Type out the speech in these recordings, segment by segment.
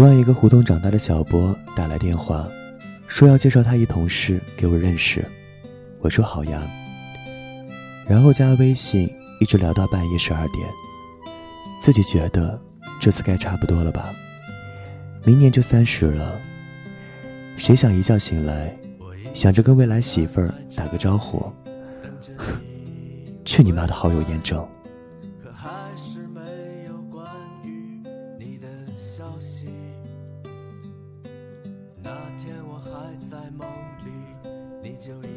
昨晚，一个胡同长大的小波打来电话，说要介绍他一同事给我认识。我说好呀。然后加微信，一直聊到半夜十二点。自己觉得这次该差不多了吧？明年就三十了，谁想一觉醒来，想着跟未来媳妇儿打个招呼？去你妈的好友验证！可还是没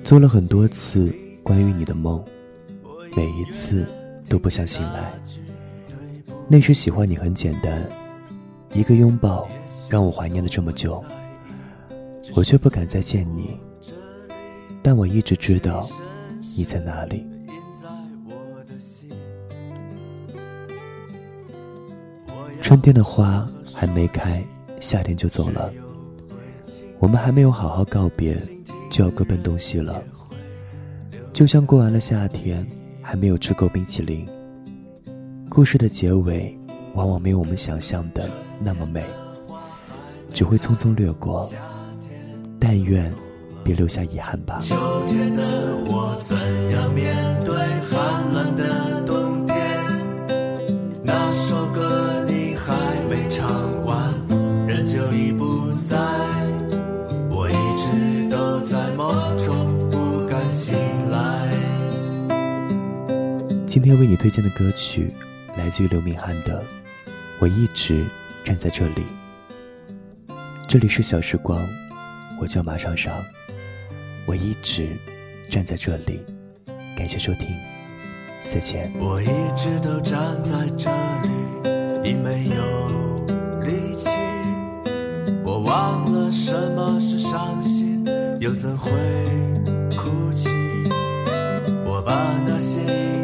做了很多次关于你的梦，每一次都不想醒来。那时喜欢你很简单，一个拥抱让我怀念了这么久，我却不敢再见你。但我一直知道你在哪里。春天的花还没开，夏天就走了。我们还没有好好告别。就要各奔东西了，就像过完了夏天，还没有吃够冰淇淋。故事的结尾，往往没有我们想象的那么美，只会匆匆掠过。但愿别留下遗憾吧。秋天的我怎样面对寒冷的冬今天为你推荐的歌曲，来自于刘明翰的《我一直站在这里》。这里是小时光，我叫马上上。我一直站在这里，感谢收听，再见。我一直都站在这里，已没有力气。我忘了什么是伤心，又怎会哭泣？我把那些。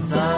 words